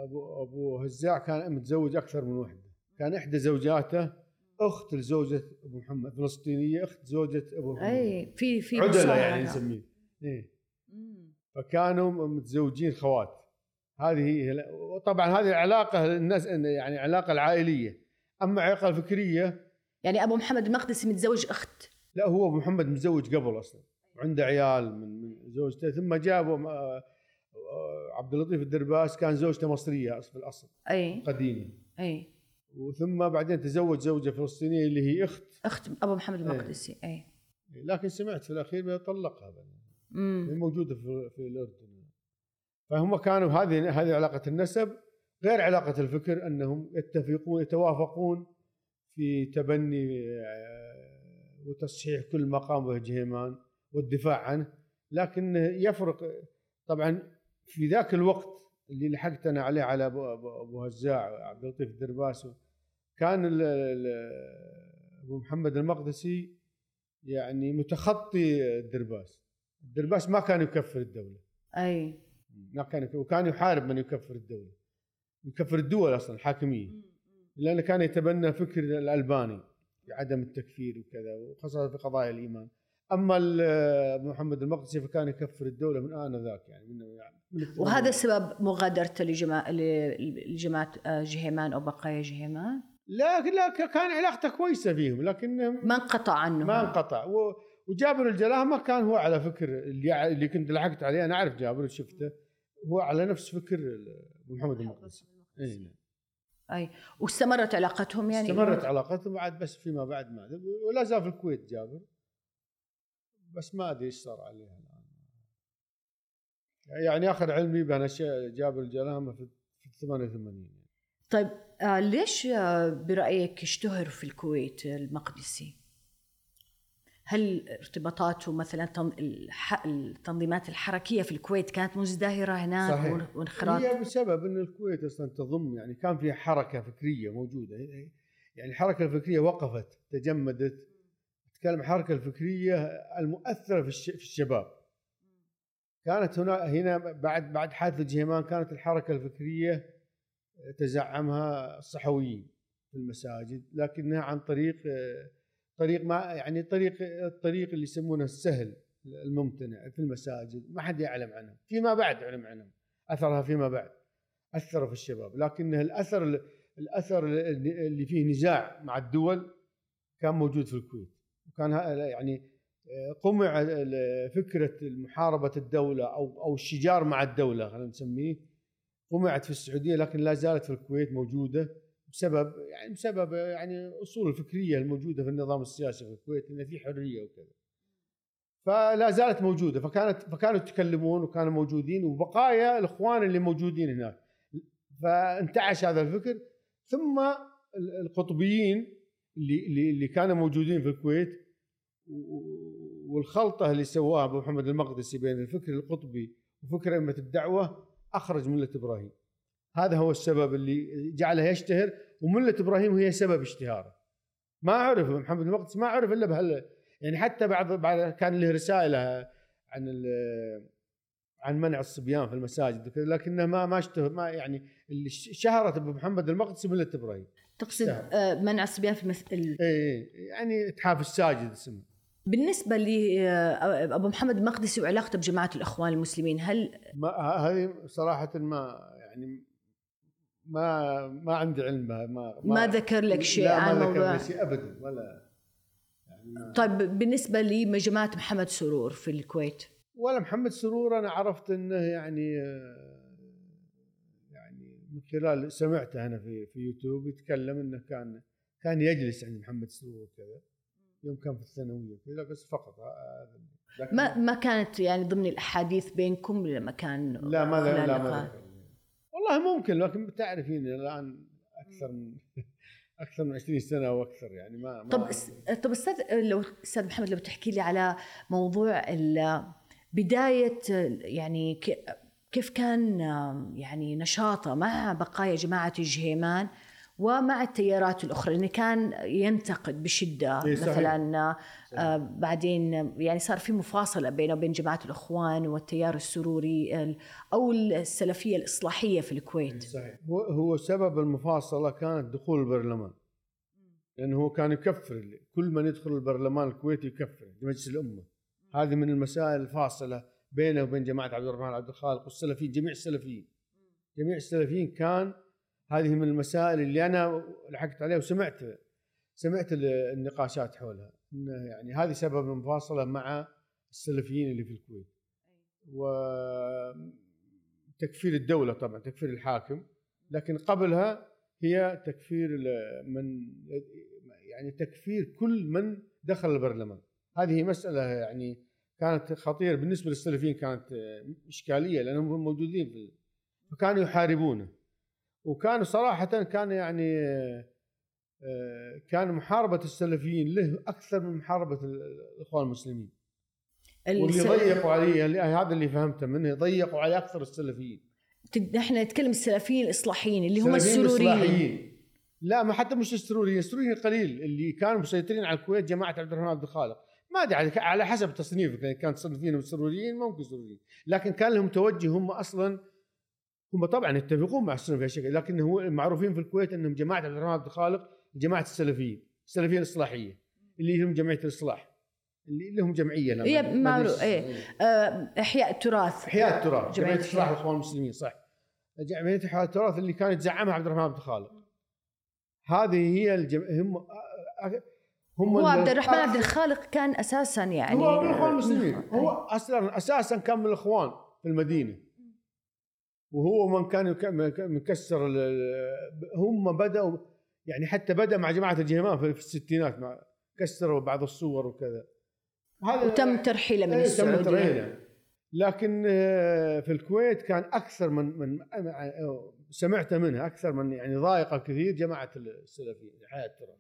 أبو أبو هزاع كان متزوج أكثر من وحدة. كان إحدى زوجاته أخت لزوجة أبو محمد فلسطينية أخت زوجة أبو محمد. أي في في عدلة. يعني نسميه. مم. فكانوا متزوجين خوات. هذه هي وطبعا هذه العلاقة الناس يعني علاقه العائلية. أما علاقه الفكرية يعني أبو محمد المقدسي متزوج أخت. لا هو أبو محمد متزوج قبل أصلا. وعنده عيال من من زوجته. ثم جابوا آه، آه، عبد اللطيف الدرباس كان زوجته مصرية في الأصل. أي. قديمه أي. وثم بعدين تزوج زوجة فلسطينية اللي هي أخت. أخت أبو محمد المقدسي اي لكن سمعت في الأخير بأنه طلقها امم موجودة في في الأردن. فهم كانوا هذه هذه علاقة النسب غير علاقة الفكر أنهم يتفقون يتوافقون في تبني آه، وتصحيح كل ما قام به جهيمان والدفاع عنه. لكن يفرق طبعا في ذاك الوقت اللي لحقت أنا عليه على ابو أبو- هزاع عبد اللطيف الدرباس. كان ال- ال- أبو محمد المقدسي يعني متخطي الدرباس. الدرباس ما كان يكفر الدولة. أي. ما كان يك- وكان يحارب من يكفر الدولة. يكفر الدول أصلا الحاكميه لأنه كان يتبنى فكر الألباني في عدم التكفير وكذا وخاصة في قضايا الإيمان. أما محمد المقدسي فكان يكفر الدولة من آنذاك يعني من يعني. وهذا سبب مغادرته لجماعة لجماعه جهيمان أو بقايا جهيمان؟ لا لا كان علاقته كويسة فيهم لكن ما انقطع عنه. ما انقطع. و- وجابر الجلاهمة كان هو على فكر اللي اللي كنت لحقت عليه أنا أعرف جابر شفته هو على نفس فكر محمد المقدسي. إي نعم. أي. واستمرت علاقتهم يعني؟ استمرت علاقتهم بعد بس فيما بعد ما. ولا زال في الكويت جابر. بس ما أدري إيش صار عليه الآن. يعني آخر علمي بأن الشيء جابر الجلاهمه في في 88 طيب آه ليش آه برأيك اشتهر في الكويت المقدسي؟ هل ارتباطاته مثلا تن- الح- التنظيمات الحركية في الكويت كانت مزدهرة هناك صحيح. وانخراط؟ هي بسبب إن الكويت أصلا تضم يعني كان فيها حركة فكرية موجودة. يعني الحركة الفكرية وقفت تجمدت. تتكلم عن الحركة الفكرية المؤثرة في الش- في الشباب. كانت هنا هنا بعد بعد حادثة جهيمان كانت الحركة الفكرية تزعمها الصحويين في المساجد لكنها عن طريق طريق ما يعني طريق الطريق اللي يسمونه السهل الممتنع في المساجد. ما حد يعلم عنه فيما بعد علم عنهم. أثرها فيما بعد. اثر في الشباب. لكن الأثر الأثر اللي فيه نزاع مع الدول كان موجود في الكويت. وكان ه- يعني قمع فكرة محاربه الدولة أو أو الشجار مع الدولة خلينا نسميه قمعت في السعودية لكن لا زالت في الكويت موجودة بسبب يعني بسبب يعني اصول الفكرية الموجودة في النظام السياسي في الكويت انه في حرية وكذا. فلا زالت موجودة فكانت فكانوا يتكلمون وكانوا موجودين وبقايا الإخوان اللي موجودين هناك. فانتعش هذا الفكر ثم ال- القطبيين اللي اللي كانوا موجودين في الكويت والخلطة اللي سواها أبو محمد المقدسي بين الفكر القطبي وفكر أئمة الدعوة أخرج ملة إبراهيم. هذا هو السبب اللي جعله يشتهر وملة إبراهيم هي سبب اشتهاره. ما عرف محمد المقدسي ما عرف إلا بهال يعني حتى بعض بعض كان له رسائل عن عن منع الصبيان في المساجد وكذا لكنها ما ما اشتهر ما يعني اللي شهرت أبو محمد المقدسي ملة إبراهيم تقصد. آه، منع الصبيان في المث... ال- اي يعني اتحاف الساجد اسمه بالنسبة لابو محمد المقدسي وعلاقته بجماعة الإخوان المسلمين هل ما هذه صراحة ما يعني ما ما عندي علم بها ما ما ذكر لك شيء لا عن ما ذكر موضوع لي شيء ابدا ولا يعني ما طيب بالنسبة لجماعه محمد سرور في الكويت. ولا محمد سرور أنا عرفت إنه يعني آه، يعني من خلال سمعته أنا في في يوتيوب يتكلم إنه كان كان يجلس عند محمد سرور كذا يوم كان في الثانوية كذا بس فقط آه، لكن- ما ما كانت يعني ضمن الأحاديث بينكم لما كان لا ما خلال لا ما. والله ممكن لكن بتعرفين الآن أكثر من أكثر من 20 سنة أو أكثر يعني ما, ما طب أس- طب أستاذ لو أستاذ محمد لو تحكي لي على موضوع بداية يعني كيف كان يعني نشاطه مع بقايا جماعة الجهيمان؟ ومع التيارات الأخرى لأنه كان ينتقد بشدة إيه، صحيح. مثلا آه، بعدين يعني صار في مفاصلة بينه وبين جماعة الإخوان والتيار السروري ال- أو السلفية الإصلاحية في الكويت. صحيح. هو سبب المفاصلة كانت دخول البرلمان. لأنه هو كان يكفر كل من يدخل البرلمان الكويتي يكفر مجلس الأمة. هذه من المسائل الفاصلة بينه وبين جماعة عبد الرحمن عبد الخالق والسلفيين جميع السلفيين. جميع السلفيين كان هذه من المسائل اللي أنا لحقت عليها وسمعت سمعت ال- النقاشات حولها إنه يعني هذه سبب المفاصله مع السلفيين اللي في الكويت. وتكفير الدولة طبعا تكفير الحاكم لكن قبلها هي تكفير من يعني تكفير كل من دخل البرلمان. هذه مسألة يعني كانت خطيرة. بالنسبة للسلفيين كانت إشكالية لأنهم موجودين في فكانوا يحاربونه. وكانوا صراحة كان يعني كان محاربة السلفيين له أكثر من محاربة الإخوان المسلمين. واللي ضيقوا عليه اللي- هذا اللي فهمته منه ضيقوا عليه أكثر السلفيين. إحنا نتكلم السلفيين الإصلاحيين اللي هم السروريين. الإصلاحيين. لا ما حتى مش السروريين السروريين قليل اللي كانوا مسيطرين على الكويت جماعة عبد الرحمن عبد الخالق ما أدري على- على حسب تصنيفك يعني كان تصنفينهم سروريين ممكن سروريين. لكن كان لهم توجه هم أصلا هم طبعا يتفقون مع السنة في هالشيء لكن هو معروفين في الكويت أنهم جماعة عبد الرحمن عبد الخالق جماعة السلفيين السلفية الإصلاحية اللي هم جمعية الإصلاح اللي لهم جمعية لما- هي أدري معروف إيه آه، إحياء التراث. إحياء التراث جمعية إصلاح. الإخوان المسلمين صح. جمعية إحياء التراث اللي كان يتزعمها عبد الرحمن عبد الخالق. هذه هي الجم... هم هم هو عبد ال- الرحمن عبد الخالق كان أساسا يعني هو من الاخوان المسلمين. هو أصلا أساسا كان من الإخوان في المدينة. وهو من كان مكسر هم بدأوا يعني حتى بدأ مع جماعة الجهمان في الستينات مع كسروا بعض الصور وكذا. هذا وتم ترحيله من إيه، تم السعودية. ترحيله. لكن آه، في الكويت كان أكثر من من سمعت منها أكثر من يعني ضايقة كثير جماعة السلفيين حياة التراث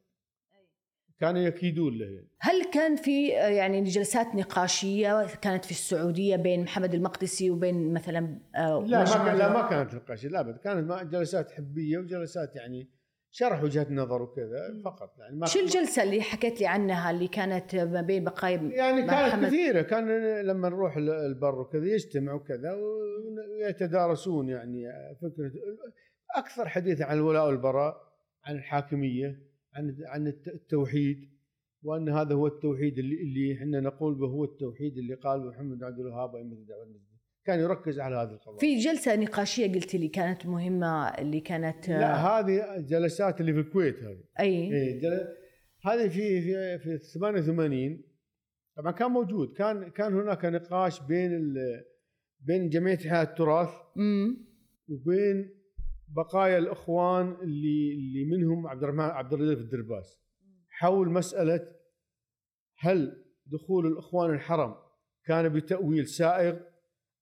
كانوا يكيدون له يعني. هل كان في يعني جلسات نقاشية؟ كانت في السعودية بين محمد المقدسي وبين مثلا آه، لا ما كان لا ما كانت نقاش لا أبد. كانت جلسات حبية وجلسات يعني شرح وجهة نظر وكذا فقط يعني ما شو الجلسة اللي حكيت لي عنها اللي كانت ما بين بقايا يعني كانت محمد- كثيرة. كان لما نروح ال- البر وكذا يجتمعوا كذا ويتدارسون يعني فكرة. أكثر حديث عن الولاء والبراء عن الحاكمية. عن عن الت- التوحيد وأن هذا هو التوحيد اللي اللي إحنا نقول به هو التوحيد اللي قال محمد عبد الوهاب ائمه الدعوة كان يركز على هذه القضايا. في جلسة نقاشية قلت لي كانت مهمة اللي كانت لا هذه جلسات اللي في الكويت هذه. أي. إيه. هذه في في في 88 طبعا كان موجود. كان كان هناك نقاش بين ال... بين جمعية حياة التراث امم وبين بقايا الإخوان اللي اللي منهم عبد الرحمن عبد الرزاق الدرباس. حول مسألة هل دخول الإخوان الحرم كان بتأويل سائغ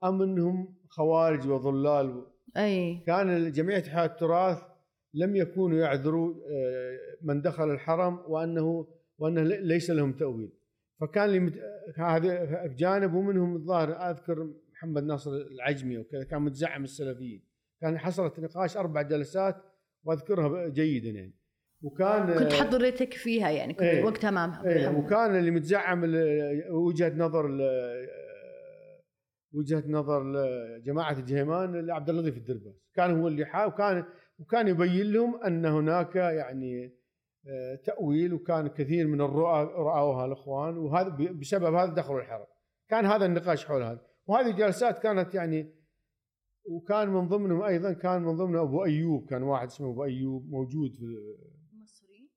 أم إنهم خوارج وضلال أي. كان جمعيه حياه التراث لم يكونوا يعذروا آه، من دخل الحرم وأنه وأنه لي- ليس لهم تأويل. فكان. هذا جانب ومنهم الظاهر أذكر محمد ناصر العجمي وكذا كان متزعم السلفيين. كان حصلت نقاش أربع جلسات وأذكرها جيدا يعني وكان كنت حضرتك فيها يعني كنت إيه. وقتها مع محمد. وكان اللي متزعم وجهة نظر ال- وجهة نظر جماعة الجهيمان لعبد اللطيف الدرباس كان هو اللي حاول وكان وكان يبين لهم أن هناك يعني آه، تأويل وكان كثير من الرؤى راوها الإخوان وهذا بسبب هذا دخلوا الحرب كان هذا النقاش حول هذا وهذه الجلسات كانت يعني وكان من ضمنهم أيضا كان من ضمنهم أبو أيوب كان واحد اسمه أبو أيوب موجود في مصري.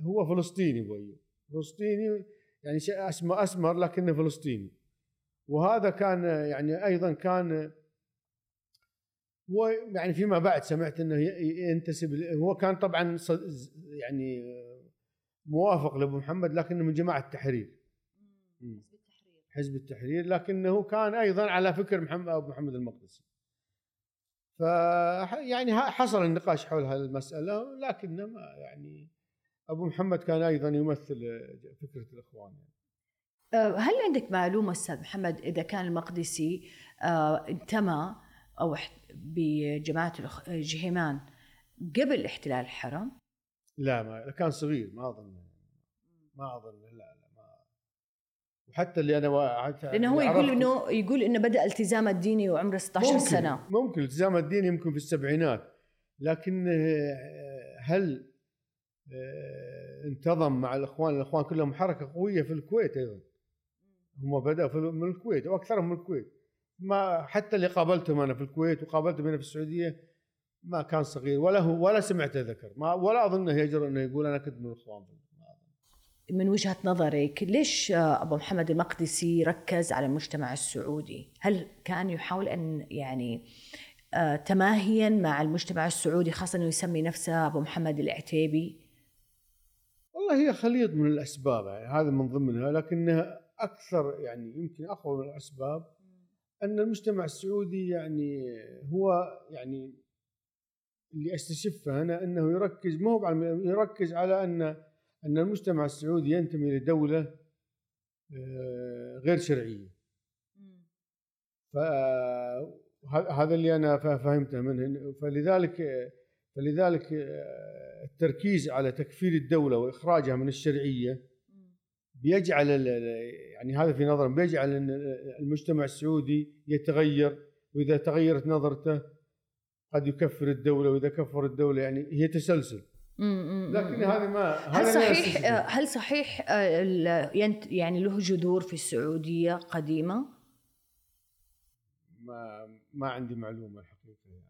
هو فلسطيني أبو أيوب. فلسطيني يعني شيء اسمه أسمر لكنه فلسطيني. وهذا كان يعني أيضا كان هو يعني فيما بعد سمعت إنه ينتسب هو كان طبعا يعني موافق لأبو محمد لكنه من جماعة التحرير. حزب التحرير. حزب التحرير لكنه كان أيضا على فكر محمد أبو محمد المقدسي. ف يعني حصل النقاش حول هذه المساله لكنه ما يعني أبو محمد كان أيضا يمثل فكرة الإخوان يعني. هل عندك معلومة أستاذ محمد إذا كان المقدسي انتمى بجماعة الأخ- جهيمان قبل احتلال الحرم؟ لا ما كان صغير ما أظن ما أظن لا وحتى اللي أنا حتى لأنه هو يقول إنه يقول إنه بدأ التزامه الديني وعمره 16 ممكن سنة. ممكن الالتزام الديني يمكن في السبعينات لكن آه، هل آه، انتظم مع الإخوان؟ الإخوان كلهم حركة قوية في الكويت أيضا. هم بدأوا من الكويت وأكثرهم من الكويت. ما حتى اللي قابلتهم أنا في الكويت وقابلتهم هنا في السعودية ما كان صغير ولا هو ولا سمعته ذكر ما ولا اظنه يجرؤ إنه يقول أنا كنت من الإخوان. من وجهة نظرك ليش أبو محمد المقدسي ركز على المجتمع السعودي؟ هل كان يحاول أن يعني آه، تماهيا مع المجتمع السعودي خاصة أنه يسمي نفسه أبو محمد العتيبي؟ والله هي خليط من الأسباب يعني هذا من ضمنها لكنها أكثر يعني يمكن أقوى من الأسباب أن المجتمع السعودي يعني هو يعني اللي أستشفه أنا أنه يركز ما هو يركز على أن أن المجتمع السعودي ينتمي لدوله آه، غير شرعية. فهذا اللي أنا فا- فهمته منه. فلذلك فلذلك آه، التركيز على تكفير الدولة وإخراجها من الشرعية بيجعل يعني هذا في نظرهم بيجعل المجتمع السعودي يتغير وإذا تغيرت نظرته قد يكفر الدولة وإذا كفر الدولة يعني هي تسلسل. لكن هذا ما هل صحيح. آه، هل صحيح آه، ال- ينت- يعني له جذور في السعودية قديمة؟ ما ما عندي معلومة الحقيقة يعني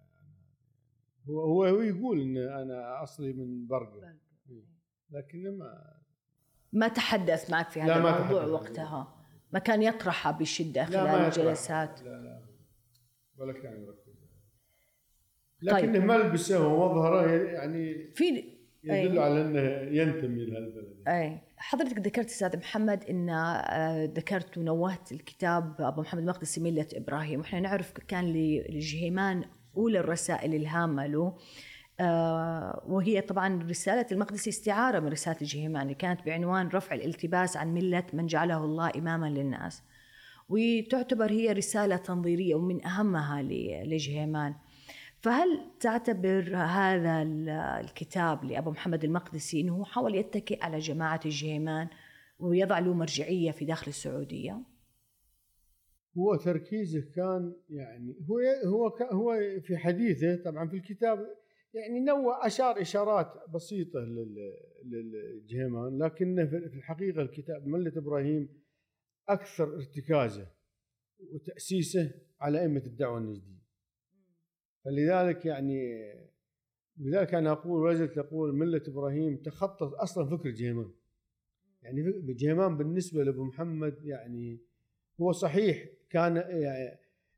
هو هو هو يقول إن أنا أصلي من برقة لكن ما ما تحدث معك في هذا الموضوع. وقتها ما كان يطرحها بشدة لا، خلال. الجلسات لا لا ولا كان يركز طيب. لكنه ملبسه ومظهره يعني في يدل أي. على إنه ينتمي لهالبلد. أي. حضرتك ذكرت أستاذ محمد إن آه، ذكرت ونوهت الكتاب أبو محمد المقدسي ملة إبراهيم. وإحنا نعرف كان للجهيمان أولى الرسائل الهامة له. آه، وهي طبعا رسالة المقدسي استعارة من رسالة الجهيمان. اللي كانت بعنوان رفع الالتباس عن ملة من جعله الله إماما للناس. وتعتبر هي رسالة تنظيرية ومن أهمها ل- لجهيمان. فهل تعتبر هذا ال- الكتاب لأبو محمد المقدسي أنه حاول يتكئ على جماعة الجهيمان ويضع له مرجعية في داخل السعودية؟ هو تركيزه كان يعني هو هو هو في حديثه طبعا في الكتاب يعني نوع اشار إشارات بسيطة لل- للجهيمان لكنه في في الحقيقة الكتاب ملة إبراهيم أكثر ارتكازه وتأسيسه على أئمة الدعوة النجدية فلذلك يعني لذلك أنا أقول وزلت أقول ملة إبراهيم تخطت أصلا فكر جهيمان يعني جهيمان بالنسبة لأبو محمد يعني هو صحيح كان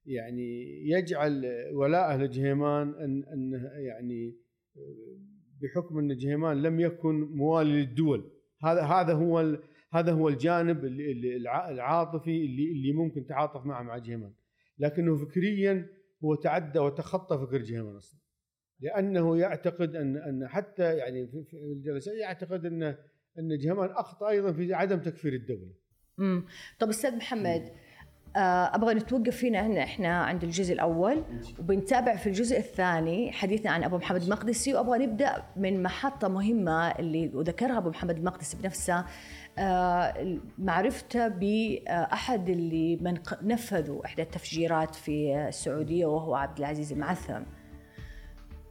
يعني يجعل ولاءه لجهيمان أن انه يعني بحكم أن جهيمان لم يكن موالي للدول. هذا هذا هو هذا هو الجانب العاطفي اللي اللي ممكن تعاطف معه مع جهيمان لكنه فكريا هو تعدى وتخطى فكر جهيمان أصلا. لأنه يعتقد ان أن حتى يعني في في الجلسات يعتقد ان أن جهيمان أخطأ أيضا في عدم تكفير الدولة. امم طب أستاذ محمد آه، أبغى نتوقف فينا هنا إحنا عند الجزء الأول وبنتابع في الجزء الثاني حديثنا عن أبو محمد المقدسي وأبغى نبدأ من محطة مهمة اللي وذكرها أبو محمد المقدسي بنفسه. معرفته بأحد اللي من نفذوا إحدى التفجيرات في السعودية وهو عبد العزيز المعثم.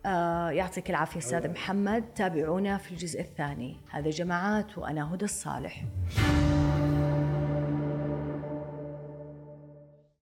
آه، يعطيك العافية أستاذ محمد تابعونا في الجزء الثاني هذا جماعات وأنا هدى الصالح.